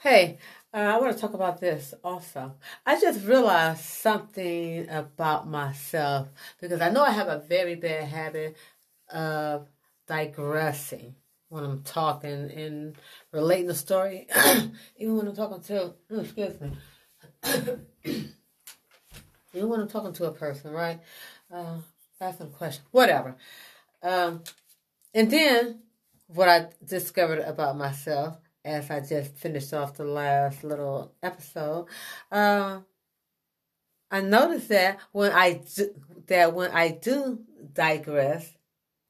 Hey, uh, I want to talk about this also. I just realized something about myself because I know I have a very bad habit of digressing when I'm talking and relating the story, even when I'm talking to, excuse me, even when I'm talking to a person, right? Uh, asking a question, whatever. Um, and then what I discovered about myself as I just finished off the last little episode, uh, I noticed that when I do, that when I do digress,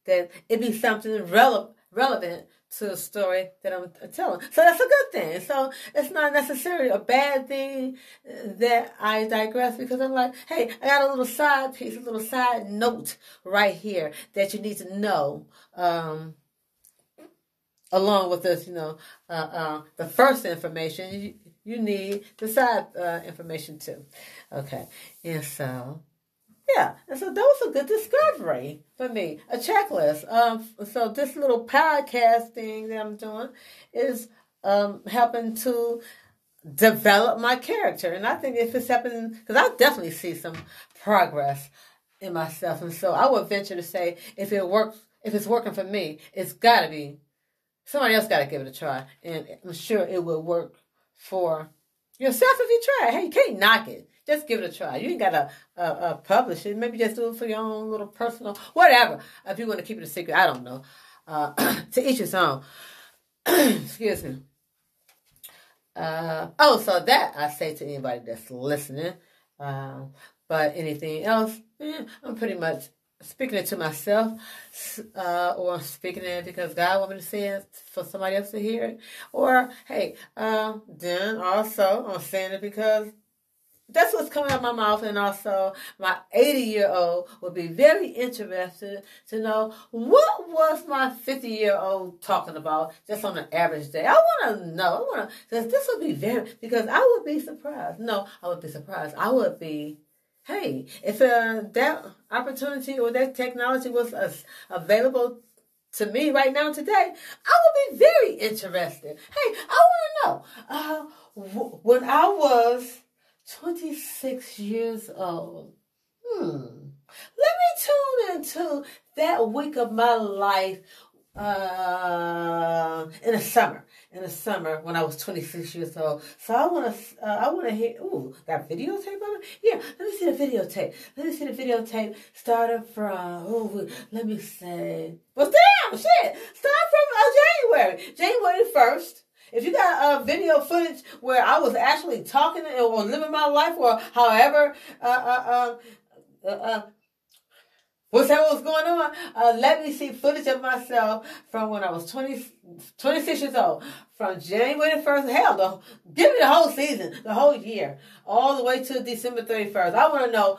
that it be something rele- relevant to the story that I'm telling. So that's a good thing. So it's not necessarily a bad thing that I digress because I'm like, hey, I got a little side piece, a little side note right here that you need to know. Um, along with this, you know, uh, uh, the first information, you, you need the side uh, information too. Okay, and so yeah, and so that was a good discovery for me, a checklist. Um, so this little podcast thing that I'm doing is um helping to develop my character, and I think if it's happening, because I definitely see some progress in myself, and so I would venture to say if it works, if it's working for me, it's got to be somebody else got to give it a try, and I'm sure it will work for yourself if you try. Hey, you can't knock it. Just give it a try. You ain't got to uh, uh, publish it. Maybe just do it for your own little personal, whatever. If you want to keep it a secret, I don't know. Uh, to each his own. Excuse me. Uh, oh, so that I say to anybody that's listening. Um, but anything else, eh, I'm pretty much speaking it to myself, uh, or speaking it because God want me to say it for somebody else to hear it, or hey, uh, then also I'm saying it because that's what's coming out of my mouth, and also my 80 year old would be very interested to know what was my 50 year old talking about just on an average day. I want to know. I want to because this would be very because I would be surprised. No, I would be surprised. I would be hey, if uh, that opportunity or that technology was uh, available to me right now today, I would be very interested. Hey, I want to know uh, w- when I was 26 years old. Hmm. Let me tune into that week of my life uh, in the summer. In the summer when I was 26 years old. So I want to, uh, I want to hear. Ooh, got videotape of it? Yeah, let me see the videotape. Let me see the videotape. Starting from. Oh, let me say. Well, damn shit. Start from uh, January, January 1st. If you got uh, video footage where I was actually talking or living my life or however uh, uh, uh, uh, uh What's that what's going on? Uh, let me see footage of myself from when I was 20, 26 years old. From January 1st, hell, the, give me the whole season, the whole year, all the way to December 31st. I want to know,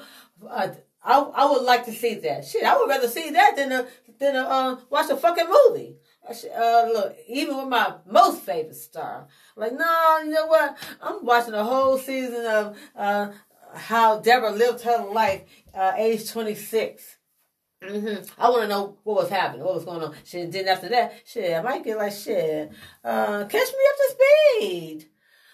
uh, I, I would like to see that. Shit, I would rather see that than, a, than a, uh, watch a fucking movie. Uh, look, even with my most favorite star. Like, no, you know what? I'm watching a whole season of uh, how Deborah lived her life, uh, age 26. Mm-hmm. I want to know what was happening, what was going on. Shit, then after that, shit, I might get like shit. Uh, catch me up to speed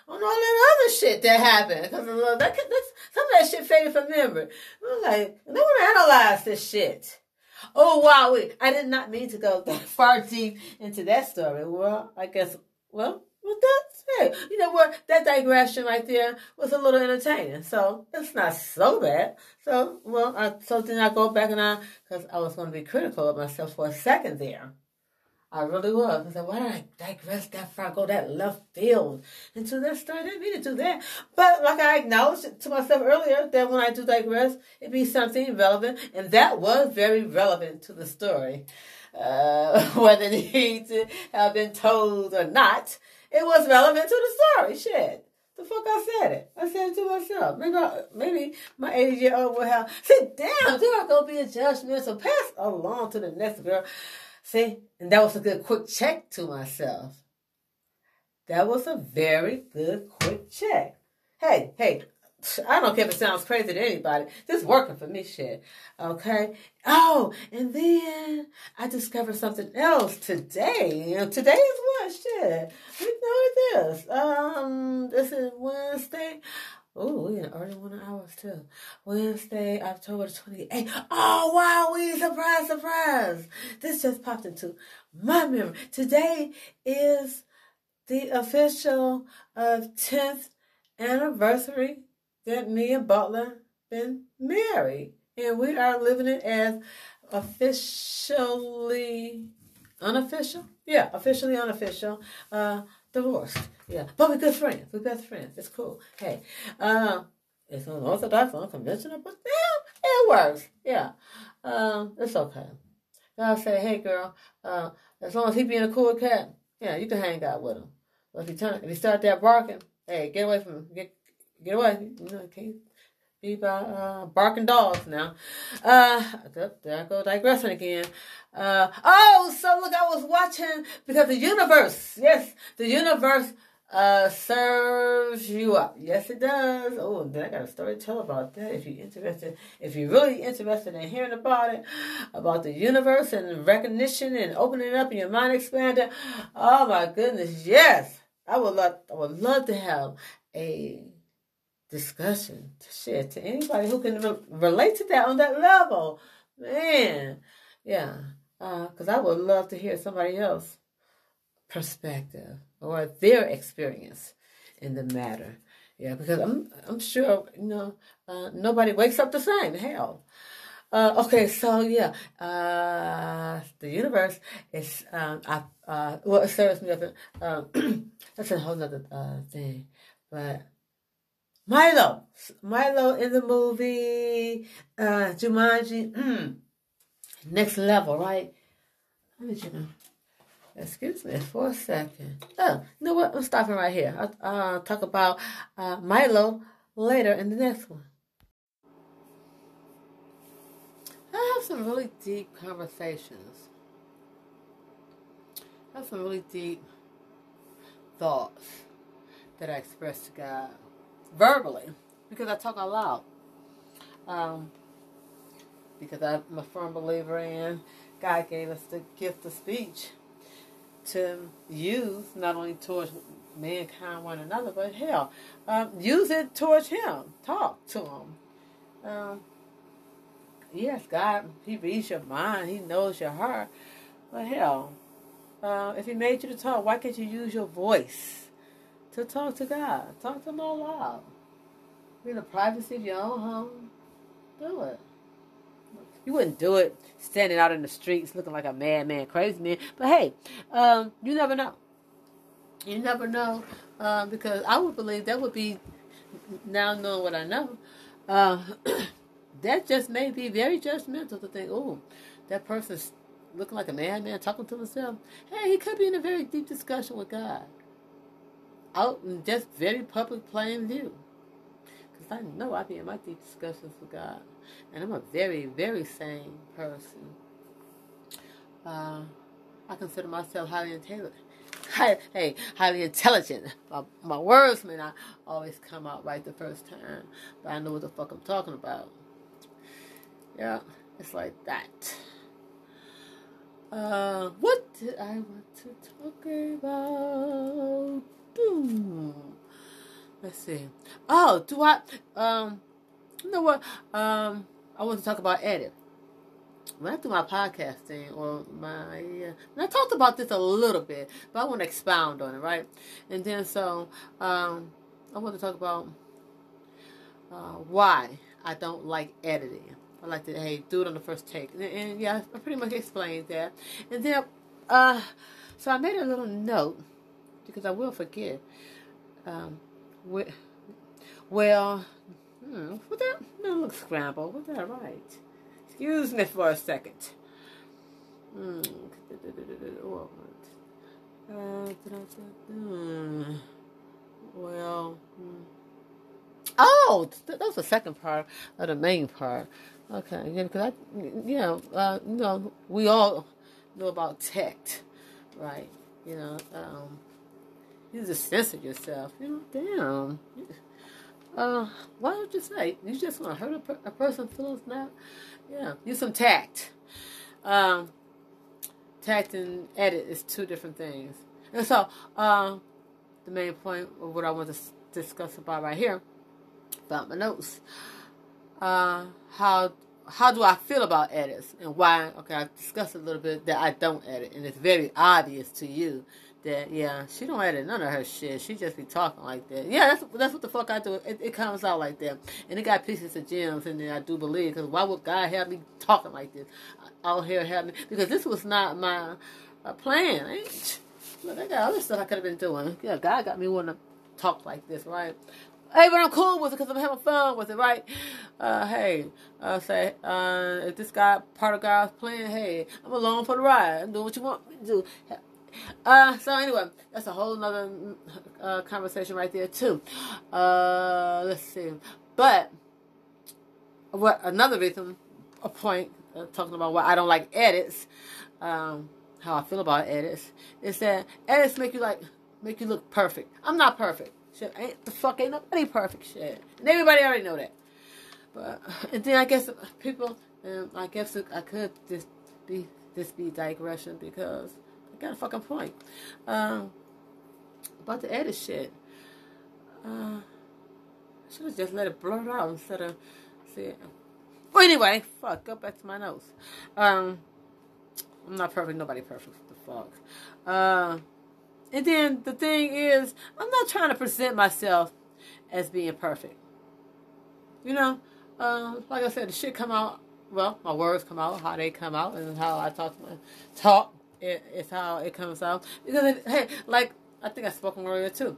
on all that other shit that happened. Because that, that's, some of that shit faded from memory. I'm like, no one analyzed this shit. Oh wow, wait, I did not mean to go that far deep into that story. Well, I guess, well, well, that's it. You know what? That digression right there was a little entertaining. So it's not so bad. So, well, I, so then I go back and I, because I was going to be critical of myself for a second there. I really was. I said, why did I digress that far, go that left field into that story? I didn't mean to do that. But like I acknowledged to myself earlier, that when I do digress, it be something relevant. And that was very relevant to the story. Uh, whether it needs to have been told or not, it was relevant to the story. Shit. The fuck I said it. I said it to myself. Maybe I, maybe my 80 year old will have. See, damn, there I go be a judgment. So pass along to the next girl. See, and that was a good quick check to myself. That was a very good quick check. Hey, hey, I don't care if it sounds crazy to anybody. This working for me, shit. Okay. Oh, and then I discovered something else today. today is what shit. We know it is. Um, this is Wednesday. Oh, we in early one hours too. Wednesday, October 28th. Oh, wow, we surprise, surprise. This just popped into my memory. Today is the official uh, 10th anniversary that me and Butler been married. And we are living it as officially unofficial. Yeah, officially unofficial. Uh, divorced. Yeah, but we're good friends. We're best friends. It's cool. Hey, uh, it's unorthodox, unconventional, but yeah, it works. Yeah, um, it's okay. God say, hey girl, uh, as long as he being a cool cat, yeah, you can hang out with him. But if he turn, if he start that barking, hey, get away from him. Get get away. You know, I can't be by uh, barking dogs now. Uh, there I go digressing again. Uh, oh, so look, I was watching because the universe, yes, the universe uh, serves you up. Yes, it does. Oh, then I got a story to tell about that. If you're interested, if you're really interested in hearing about it, about the universe and recognition and opening up and your mind expanding. Oh my goodness, yes, I would love, I would love to have a discussion to share to anybody who can re- relate to that on that level. Man, yeah, because uh, I would love to hear somebody else perspective or their experience in the matter. Yeah, because I'm I'm sure you know uh, nobody wakes up the same. Hell. Uh, okay, so yeah, uh, the universe is um, I, uh, well, it serves me up. Um, that's a whole other uh, thing, but Milo, Milo in the movie uh, Jumanji, mm, next level, right? Did you know? Excuse me for a second. Oh, you know what? I'm stopping right here. I'll uh, talk about uh, Milo later in the next one. I have some really deep conversations. I have some really deep thoughts that I express to God verbally because I talk out loud. Um, because I'm a firm believer in God gave us the gift of speech to use not only towards mankind, one another, but hell, um, use it towards Him. Talk to Him. Um, yes, God, He reads your mind, He knows your heart, but hell, uh, if He made you to talk, why can't you use your voice to talk to God? Talk to Him all loud. In the privacy of your own home, do it. You wouldn't do it standing out in the streets looking like a madman, crazy man. But hey, um, you never know. You never know uh, because I would believe that would be now knowing what I know. Uh, that just may be very judgmental to think, oh, that person's looking like a madman talking to himself. Hey, he could be in a very deep discussion with God. Out in just very public plain view. Because I know I be in my deep discussions with God and I'm a very, very sane person. Uh, I consider myself highly intelligent. hey, highly intelligent. My, my words may not always come out right the first time, but I know what the fuck I'm talking about. Yeah, it's like that. Uh, what did I want to talk about? Hmm. Let's see. Oh, do I? Um, you know what? Um, I want to talk about edit. When I do my podcasting or my, uh, and I talked about this a little bit, but I want to expound on it, right? And then so um, I want to talk about uh, why I don't like editing. I like to hey do it on the first take, and, and yeah, I pretty much explained that. And then, uh, so I made a little note because I will forget. Um, well, Hmm, that? No, look scrambled. What that right? Excuse me for a second. Hmm. Uh, hmm. Well. Hmm. Oh, that was the second part of the main part. Okay, yeah, because I, you know, uh, you know, we all know about tech, right? You know, um, you just censor yourself. You know, damn. Uh, why would you say? You just want to hurt a, per- a person's feelings now? Yeah, use some tact. Um, tact and edit is two different things. And so, um, the main point of what I want to discuss about right here about my notes. Uh, how how do I feel about edits and why? Okay, I discussed a little bit that I don't edit, and it's very obvious to you that yeah, she don't edit none of her shit. She just be talking like that. Yeah, that's that's what the fuck I do. It, it comes out like that, and it got pieces of gems in there. I do believe because why would God have me talking like this? All here have me because this was not my uh, plan. Look, I got other stuff I could have been doing. Yeah, God got me wanting to talk like this, right? Hey, but I'm cool with it because I'm having fun with it, right? Uh, hey, uh, say, uh, if this guy, part of God's plan, hey, I'm along for the ride. I'm doing what you want me to do. Uh, so anyway, that's a whole nother uh, conversation right there too. Uh, let's see, but what another reason, a point uh, talking about why I don't like edits, um, how I feel about edits is that edits make you like make you look perfect. I'm not perfect. Shit, ain't the fuck ain't nobody perfect shit. And everybody already know that. But and then I guess people, and I guess I could just be this be digression because Got a fucking point. Um, about the edit shit. Uh, I should have just let it blur out instead of see. Well, anyway, fuck. Go back to my notes. Um, I'm not perfect. Nobody perfect. The fuck? Uh, and then the thing is, I'm not trying to present myself as being perfect. You know, uh, like I said, the shit come out. Well, my words come out, how they come out, and how I talk. Talk is how it comes out. Because it, hey, like I think I spoke earlier too.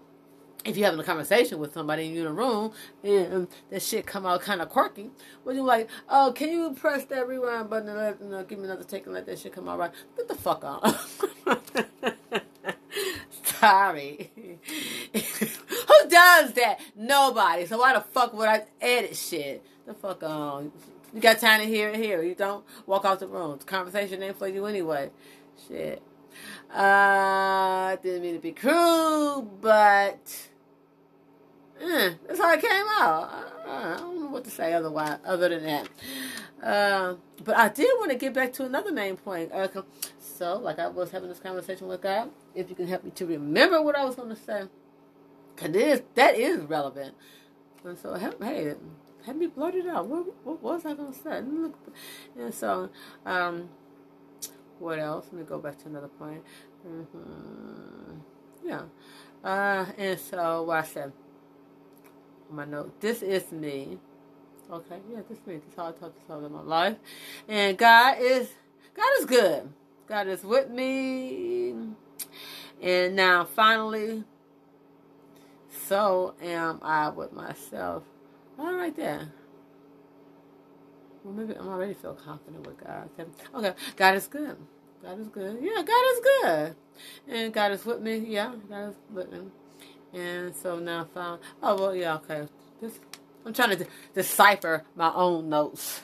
If you're having a conversation with somebody and you're in a room and that shit come out kind of quirky, when you're like, "Oh, can you press that rewind button and let, you know, give me another take and let that shit come out right?" Get the fuck on. Sorry. Who does that? Nobody. So why the fuck would I edit shit? The fuck on. You got time to hear it here. You don't walk out the room. The conversation ain't for you anyway. Shit. Uh, didn't mean to be cruel, but eh, that's how it came out. I, don't know what to say otherwise, other than that. Uh, but I did want to get back to another main point. Uh, so, like I was having this conversation with God, if you can help me to remember what I was going to say, because is, that is relevant. And so, hey, have me it out. What, what was I going to say? And so, um, what else? Let me go back to another point. Mm-hmm. Yeah. Uh, and so, what I said, my note, this is me. Okay, yeah, this is me. This is how I talk to in my life. And God is, God is good. God is with me. And now finally, so am I with myself. All right there. Well, maybe I'm already feel confident with God. Okay, God is good. God is good. Yeah, God is good. And God is with me. Yeah, God is with me. And so now I found. Oh well, yeah. Okay. This, I'm trying to de- decipher my own notes.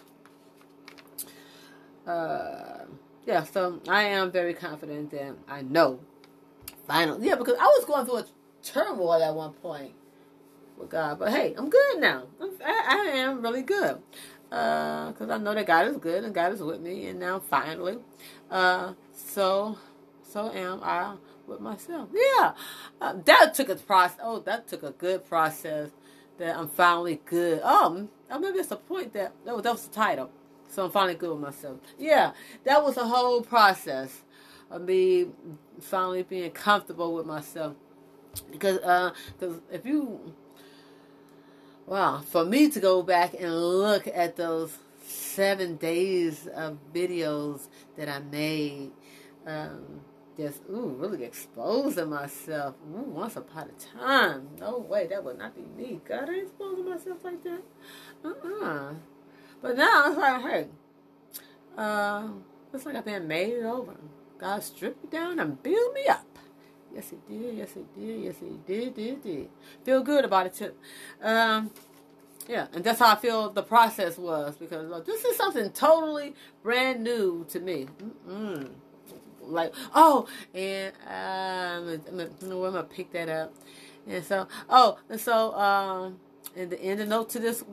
Uh yeah, so I am very confident that I know. Finally, yeah, because I was going through a turmoil at one point with God, but hey, I'm good now. I'm, I, I am really good because uh, I know that God is good and God is with me, and now finally, uh, so so am I with myself. Yeah, uh, that took a process. Oh, that took a good process. That I'm finally good. Oh, maybe it's a point that that was, that was the title. So I'm finally good with myself. Yeah, that was a whole process of me finally being comfortable with myself. Because, uh, cause if you, wow, for me to go back and look at those seven days of videos that I made, um, just ooh, really exposing myself. Ooh, once upon a time, no way, that would not be me. God, I exposing myself like that. Uh uh-uh. uh but now it's like, hey, uh, looks like I've been made over. God stripped me down and built me up. Yes, He did. Yes, He did. Yes, He did. Did did. Feel good about it too. Um, yeah, and that's how I feel the process was because this is something totally brand new to me. Mm-mm. Like, oh, and um, I'm gonna, I'm gonna pick that up. And so, oh, and so, um, in the end of note to this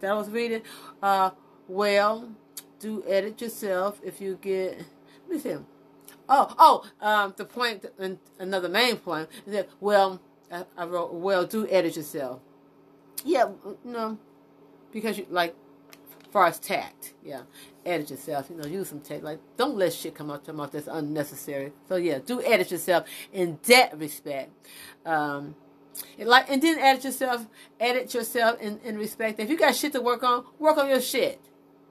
that I was reading, uh, well, do edit yourself if you get. Let me see. Oh, oh, um, the point, another main point is that well, I, I wrote, well, do edit yourself. Yeah, no, because you like, far as tact, yeah, edit yourself. You know, use some tact. Like, don't let shit come out your mouth that's unnecessary. So yeah, do edit yourself in that respect. Um, and like, and then edit yourself, edit yourself in, in respect. If you got shit to work on, work on your shit.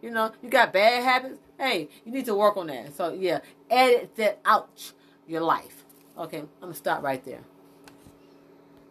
You know, you got bad habits. Hey, you need to work on that. So yeah, edit that out your life. Okay, I'm gonna stop right there.